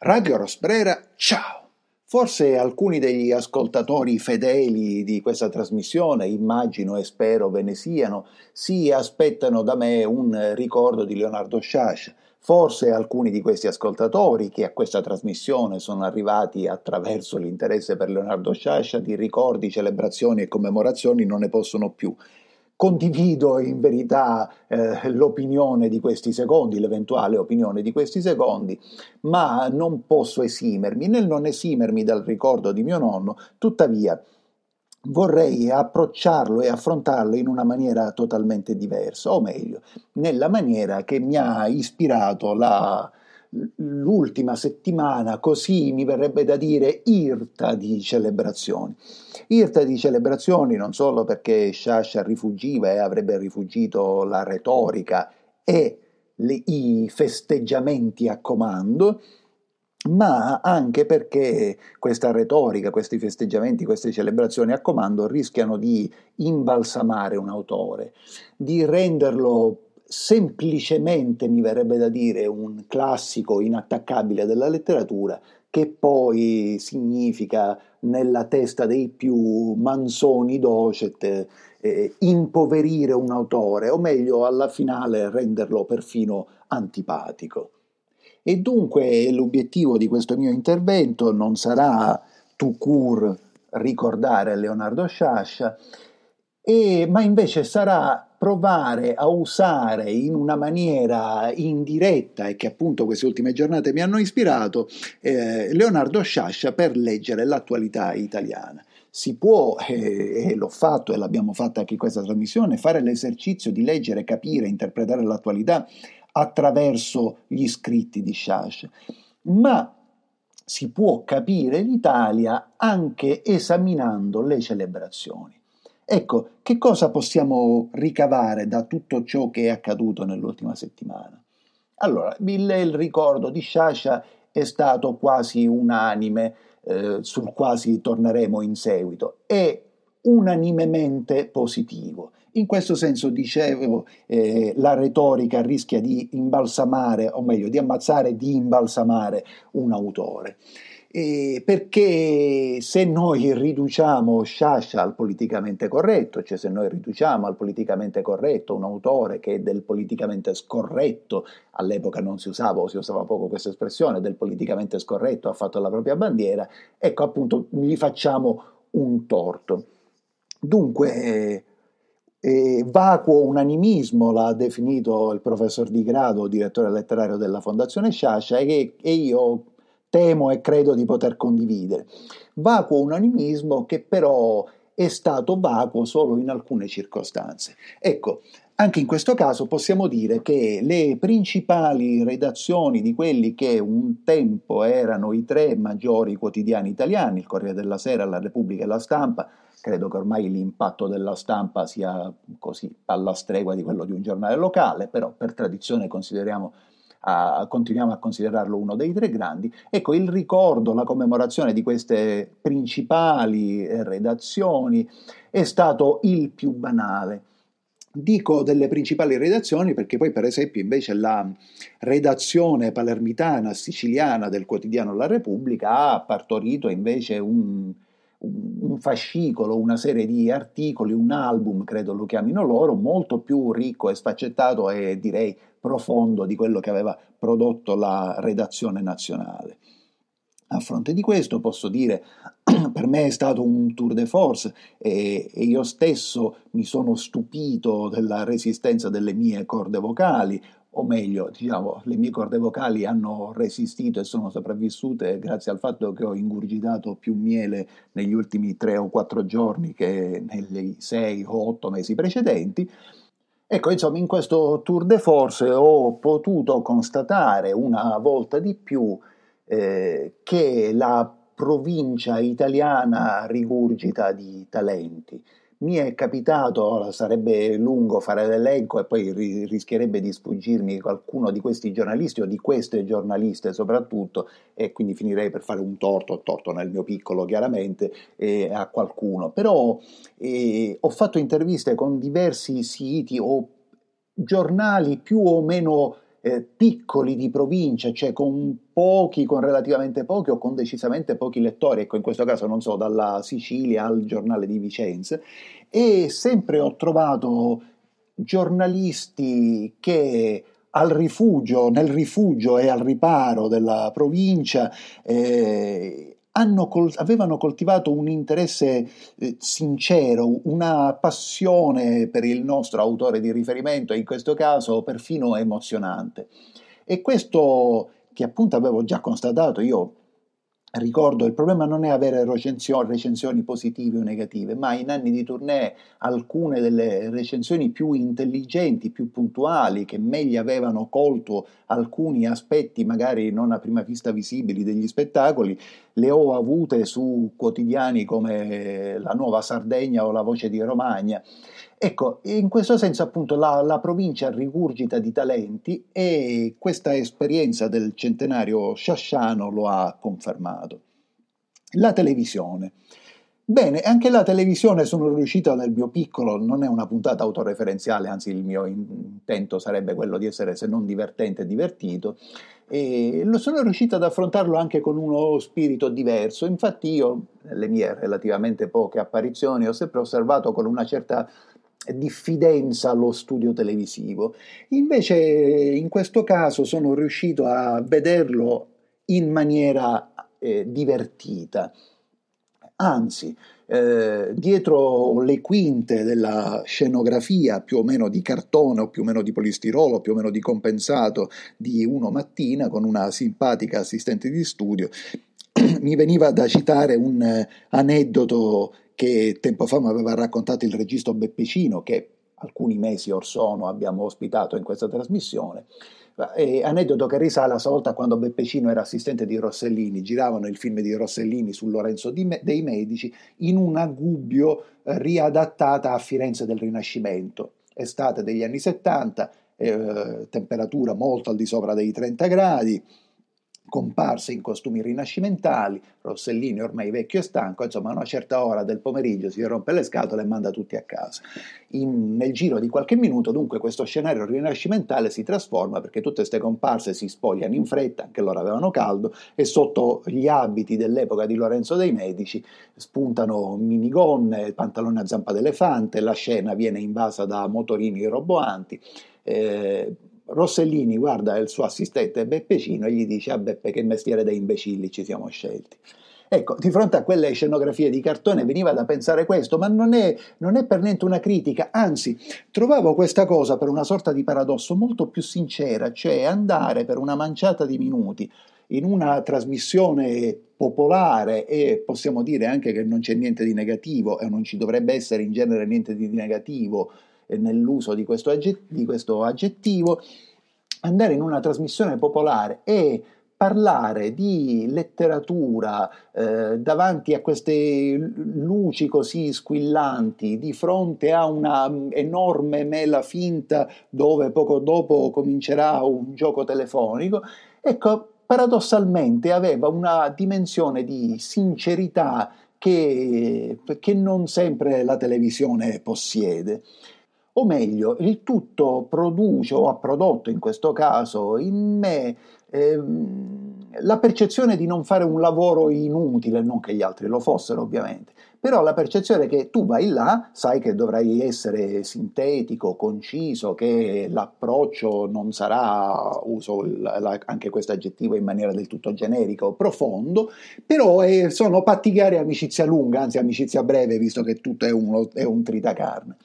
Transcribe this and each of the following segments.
Radio Rosbrera, ciao! Forse alcuni degli ascoltatori fedeli di questa trasmissione, immagino e spero ve ne siano, si aspettano da me un ricordo di Leonardo Sciascia. Forse alcuni di questi ascoltatori che a questa trasmissione sono arrivati attraverso l'interesse per Leonardo Sciascia di ricordi, celebrazioni e commemorazioni non ne possono più. Condivido in verità eh, l'opinione di questi secondi, l'eventuale opinione di questi secondi, ma non posso esimermi, nel non esimermi dal ricordo di mio nonno, tuttavia vorrei approcciarlo e affrontarlo in una maniera totalmente diversa, o meglio, nella maniera che mi ha ispirato la, l'ultima settimana, così mi verrebbe da dire, irta di celebrazioni. Irta di celebrazioni non solo perché Sciascia rifugiva e avrebbe rifugito la retorica e le, i festeggiamenti a comando, ma anche perché questa retorica, questi festeggiamenti, queste celebrazioni a comando rischiano di imbalsamare un autore, di renderlo semplicemente, mi verrebbe da dire, un classico inattaccabile della letteratura, che poi significa nella testa dei più manzoni docet eh, impoverire un autore, o meglio, alla finale renderlo perfino antipatico. E dunque l'obiettivo di questo mio intervento non sarà tout court ricordare Leonardo Sciascia, e, ma invece sarà provare a usare in una maniera indiretta e che appunto queste ultime giornate mi hanno ispirato eh, Leonardo Sciascia per leggere l'attualità italiana. Si può, eh, e l'ho fatto e l'abbiamo fatta anche in questa trasmissione, fare l'esercizio di leggere, capire, interpretare l'attualità attraverso gli scritti di Sciascia, ma si può capire l'Italia anche esaminando le celebrazioni. Ecco, che cosa possiamo ricavare da tutto ciò che è accaduto nell'ultima settimana? Allora, il, ricordo di Sciascia è stato quasi unanime, eh, sul quasi torneremo in seguito, è unanimemente positivo. In questo senso, dicevo, eh, la retorica rischia di imbalsamare, o meglio, di ammazzare di imbalsamare un autore. Eh, perché se noi riduciamo Sciascia al politicamente corretto, cioè se noi riduciamo al politicamente corretto un autore che è del politicamente scorretto, all'epoca non si usava o si usava poco questa espressione, del politicamente scorretto ha fatto la propria bandiera, ecco appunto gli facciamo un torto. Dunque, eh, eh, vacuo unanimismo l'ha definito il professor Di Grado, direttore letterario della Fondazione Sciascia, e, e io temo e credo di poter condividere. Vacuo unanimismo che però è stato vacuo solo in alcune circostanze. Ecco, anche in questo caso possiamo dire che le principali redazioni di quelli che un tempo erano i tre maggiori quotidiani italiani, il Corriere della Sera, la Repubblica e la Stampa, credo che ormai l'impatto della stampa sia così alla stregua di quello di un giornale locale, però per tradizione consideriamo a, continuiamo a considerarlo uno dei tre grandi. Ecco, il ricordo, la commemorazione di queste principali eh, redazioni è stato il più banale. Dico delle principali redazioni perché poi per esempio invece la redazione palermitana siciliana del quotidiano La Repubblica ha partorito invece un, un fascicolo, una serie di articoli, un album, credo lo chiamino loro, molto più ricco e sfaccettato e direi profondo di quello che aveva prodotto la redazione nazionale. A fronte di questo posso dire, per me è stato un tour de force e, e, io stesso mi sono stupito della resistenza delle mie corde vocali, o meglio, diciamo, le mie corde vocali hanno resistito e sono sopravvissute grazie al fatto che ho ingurgitato più miele negli ultimi tre o quattro giorni che negli sei o otto mesi precedenti. Ecco, insomma, in questo tour de force ho potuto constatare una volta di più eh, che la provincia italiana rigurgita di talenti mi è capitato, sarebbe lungo fare l'elenco e poi ri- rischierebbe di sfuggirmi qualcuno di questi giornalisti o di queste giornaliste soprattutto e quindi finirei per fare un torto, torto nel mio piccolo chiaramente, eh, a qualcuno. Però eh, ho fatto interviste con diversi siti o giornali più o meno eh, piccoli di provincia, cioè con pochi, con relativamente pochi o con decisamente pochi lettori, ecco in questo caso non so, dalla Sicilia al giornale di Vicenza, e sempre ho trovato giornalisti che al rifugio, nel rifugio e al riparo della provincia eh, col- avevano coltivato un interesse eh, sincero, una passione per il nostro autore di riferimento, in questo caso perfino emozionante. E questo che appunto avevo già constatato io Ricordo, il problema non è avere recensioni, recensioni, positive o negative, ma in anni di tournée alcune delle recensioni più intelligenti, più puntuali, che meglio avevano colto alcuni aspetti magari non a prima vista visibili degli spettacoli, le ho avute su quotidiani come La Nuova Sardegna o La Voce di Romagna. Ecco, in questo senso appunto la, la, provincia rigurgita di talenti e questa esperienza del centenario sciasciano lo ha confermato. La televisione. Bene, anche la televisione sono riuscito nel mio piccolo, non è una puntata autoreferenziale, anzi il mio intento sarebbe quello di essere se non divertente divertito, e sono riuscito ad affrontarlo anche con uno spirito diverso. Infatti io, nelle mie relativamente poche apparizioni, ho sempre osservato con una certa diffidenza allo studio televisivo. Invece in questo caso sono riuscito a vederlo in maniera eh, divertita. Anzi, eh, dietro le quinte della scenografia più o meno di cartone o più o meno di polistirolo, più o meno di compensato di uno mattina con una simpatica assistente di studio, mi veniva da citare un eh, aneddoto che tempo fa mi aveva raccontato il regista Beppicino, che alcuni mesi or sono abbiamo ospitato in questa trasmissione. E aneddoto che risale a volta quando Beppecino era assistente di Rossellini, giravano il film di Rossellini su Lorenzo dei Medici in una Gubbio eh, riadattata a Firenze del Rinascimento, estate degli anni 70, eh, temperatura molto al di sopra dei 30 gradi, comparse in costumi rinascimentali, Rossellini ormai vecchio e stanco, insomma a una certa ora del pomeriggio si rompe le scatole e manda tutti a casa. In, nel giro di qualche minuto dunque questo scenario rinascimentale si trasforma perché tutte queste comparse si spogliano in fretta, anche loro avevano caldo, e sotto gli abiti dell'epoca di Lorenzo dei Medici spuntano minigonne, pantaloni a zampa d'elefante, la scena viene invasa da motorini roboanti. Eh, Rossellini guarda il suo assistente Beppecino e gli dice a Beppe che mestiere da imbecilli ci siamo scelti. Ecco, di fronte a quelle scenografie di cartone veniva da pensare questo, ma non è, non è, per niente una critica, anzi trovavo questa cosa per una sorta di paradosso molto più sincera, cioè andare per una manciata di minuti in una trasmissione popolare e possiamo dire anche che non c'è niente di negativo e non ci dovrebbe essere in genere niente di negativo nell'uso di questo, di questo aggettivo, andare in una trasmissione popolare e parlare di letteratura eh, davanti a queste luci così squillanti, di fronte a una enorme mela finta dove poco dopo comincerà un gioco telefonico, ecco, paradossalmente aveva una dimensione di sincerità che, che non sempre la televisione possiede o meglio, il tutto produce o ha prodotto in questo caso in me ehm, la percezione di non fare un lavoro inutile, non che gli altri lo fossero ovviamente, però la percezione che tu vai là, sai che dovrai essere sintetico, conciso, che l'approccio non sarà, uso la, la, anche questo aggettivo in maniera del tutto generica o profondo, però è, sono patti gare amicizia lunga, anzi amicizia breve, visto che tutto è, uno, è un tritacarne.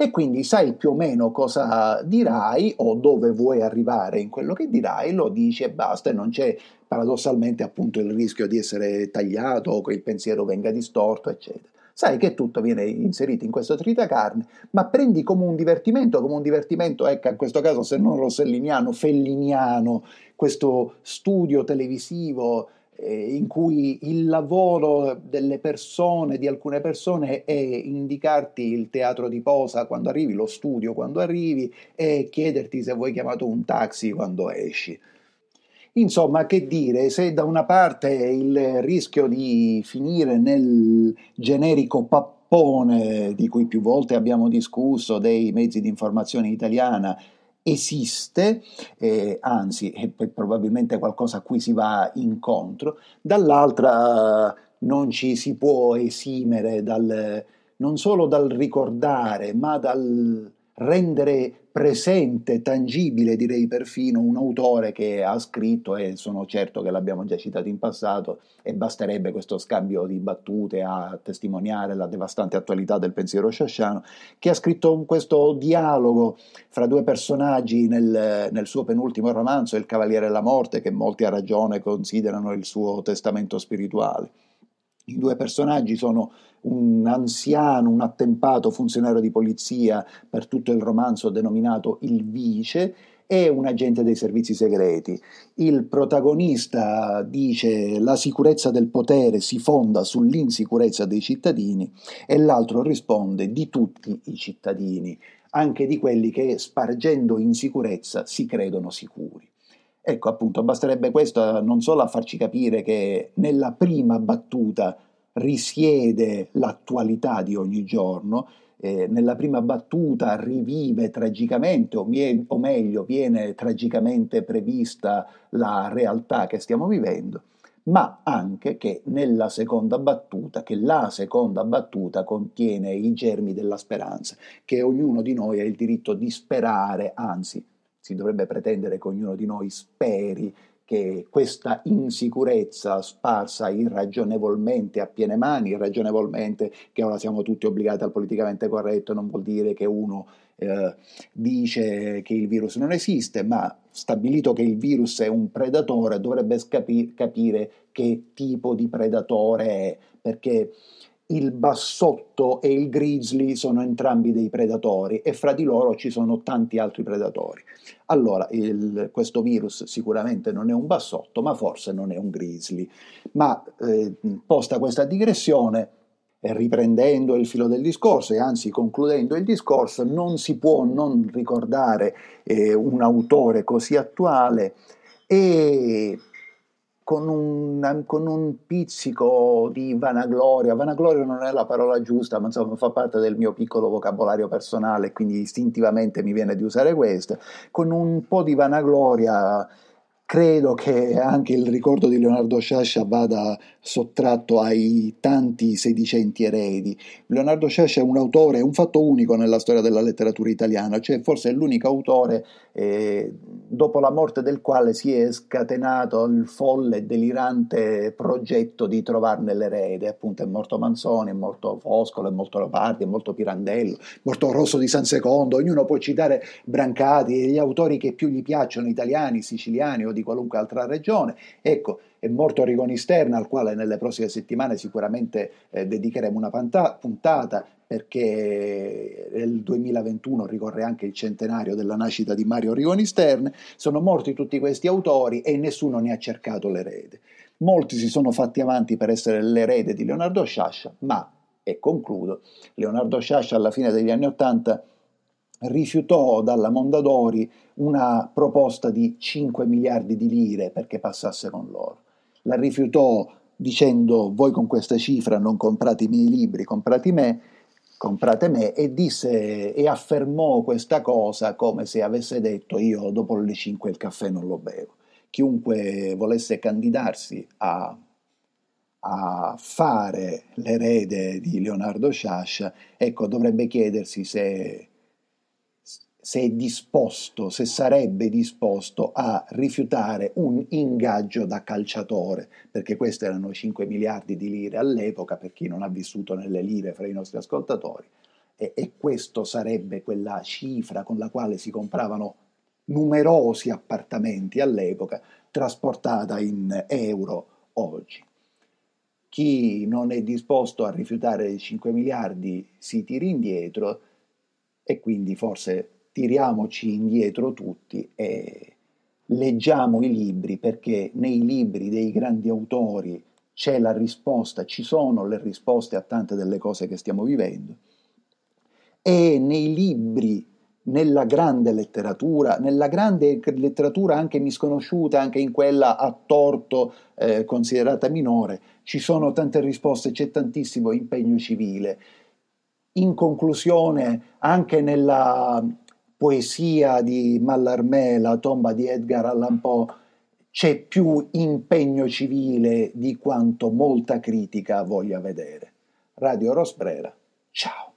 E quindi sai più o meno cosa dirai o dove vuoi arrivare in quello che dirai, lo dici e basta, e non c'è paradossalmente appunto il rischio di essere tagliato o che il pensiero venga distorto, eccetera. Sai che tutto viene inserito in questo tritacarne, ma prendi come un divertimento, come un divertimento, ecco, in questo caso se non rosselliniano, felliniano, questo studio televisivo in cui il lavoro delle persone, di alcune persone, è indicarti il teatro di posa quando arrivi, lo studio quando arrivi e chiederti se vuoi chiamato un taxi quando esci. Insomma, che dire, se da una parte il rischio di finire nel generico pappone di cui più volte abbiamo discusso dei mezzi di informazione italiana esiste, eh, anzi è probabilmente qualcosa a cui si va incontro, dall'altra non ci si può esimere dal, non solo dal ricordare, ma dal rendere presente, tangibile direi perfino, un autore che ha scritto, e sono certo che l'abbiamo già citato in passato, e basterebbe questo scambio di battute a testimoniare la devastante attualità del pensiero sciasciano, che ha scritto questo dialogo fra due personaggi nel, nel suo penultimo romanzo, Il Cavaliere della Morte, che molti a ragione considerano il suo testamento spirituale. I due personaggi sono un anziano, un attempato funzionario di polizia per tutto il romanzo denominato Il Vice e un agente dei servizi segreti. Il protagonista dice la sicurezza del potere si fonda sull'insicurezza dei cittadini e l'altro risponde di tutti i cittadini, anche di quelli che spargendo insicurezza si credono sicuri. Ecco appunto, basterebbe questo non solo a farci capire che nella prima battuta risiede l'attualità di ogni giorno, eh, nella prima battuta rivive tragicamente, o, mie- o meglio, viene tragicamente prevista la realtà che stiamo vivendo, ma anche che nella seconda battuta, che la seconda battuta contiene i germi della speranza, che ognuno di noi ha il diritto di sperare, anzi si dovrebbe pretendere che ognuno di noi speri che questa insicurezza sparsa irragionevolmente a piene mani, irragionevolmente che ora siamo tutti obbligati al politicamente corretto, non vuol dire che uno eh, dice che il virus non esiste, ma stabilito che il virus è un predatore, dovrebbe scapi- capire che tipo di predatore è, perché il bassotto e il grizzly sono entrambi dei predatori e fra di loro ci sono tanti altri predatori. Allora, il, questo virus sicuramente non è un bassotto, ma forse non è un grizzly. Ma eh, posta questa digressione, riprendendo il filo del discorso e anzi concludendo il discorso, non si può non ricordare eh, un autore così attuale e con un, con un, pizzico di vanagloria. Vanagloria non è la parola giusta, ma insomma fa parte del mio piccolo vocabolario personale, quindi istintivamente mi viene di usare questa. Con un po' di vanagloria credo che anche il ricordo di Leonardo Sciascia vada sottratto ai tanti sedicenti eredi. Leonardo Sciascia è un autore, un fatto unico nella storia della letteratura italiana, cioè forse è l'unico autore eh, dopo la morte del quale si è scatenato il folle e delirante progetto di trovarne l'erede. Appunto è morto Manzoni, è morto Foscolo, è morto Leopardi, è morto Pirandello, è morto Rosso di San Secondo, ognuno può citare Brancati gli autori che più gli piacciono, italiani, siciliani o di qualunque altra regione. Ecco, è morto Rigoni Sterna, al quale nelle prossime settimane sicuramente eh, dedicheremo una panta- puntata, perché nel 2021 ricorre anche il centenario della nascita di Mario Rigoni Stern. Sono morti tutti questi autori e nessuno ne ha cercato l'erede. Molti si sono fatti avanti per essere l'erede di Leonardo Sciascia, ma, e concludo, Leonardo Sciascia alla fine degli anni Ottanta rifiutò dalla Mondadori una proposta di 5 miliardi di lire perché passasse con loro. La rifiutò dicendo voi con questa cifra non comprate i miei libri, comprate me, comprate me e disse e affermò questa cosa come se avesse detto io dopo le 5 il caffè non lo bevo. Chiunque volesse candidarsi a, a fare l'erede di Leonardo Sciascia, ecco, dovrebbe chiedersi se se è disposto, se sarebbe disposto a rifiutare un ingaggio da calciatore, perché questi erano 5 miliardi di lire all'epoca, per chi non ha vissuto nelle lire fra i nostri ascoltatori, e, e questo sarebbe quella cifra con la quale si compravano numerosi appartamenti all'epoca, trasportata in euro oggi. Chi non è disposto a rifiutare i 5 miliardi si tiri indietro e quindi forse tiriamoci indietro tutti e leggiamo i libri perché nei libri dei grandi autori c'è la risposta, ci sono le risposte a tante delle cose che stiamo vivendo e nei libri nella grande letteratura, nella grande letteratura anche misconosciuta, anche in quella a torto eh, considerata minore, ci sono tante risposte, c'è tantissimo impegno civile. In conclusione, anche nella poesia di Mallarmé, la tomba di Edgar Allan Poe, c'è più impegno civile di quanto molta critica voglia vedere. Radio Rosbrera, ciao.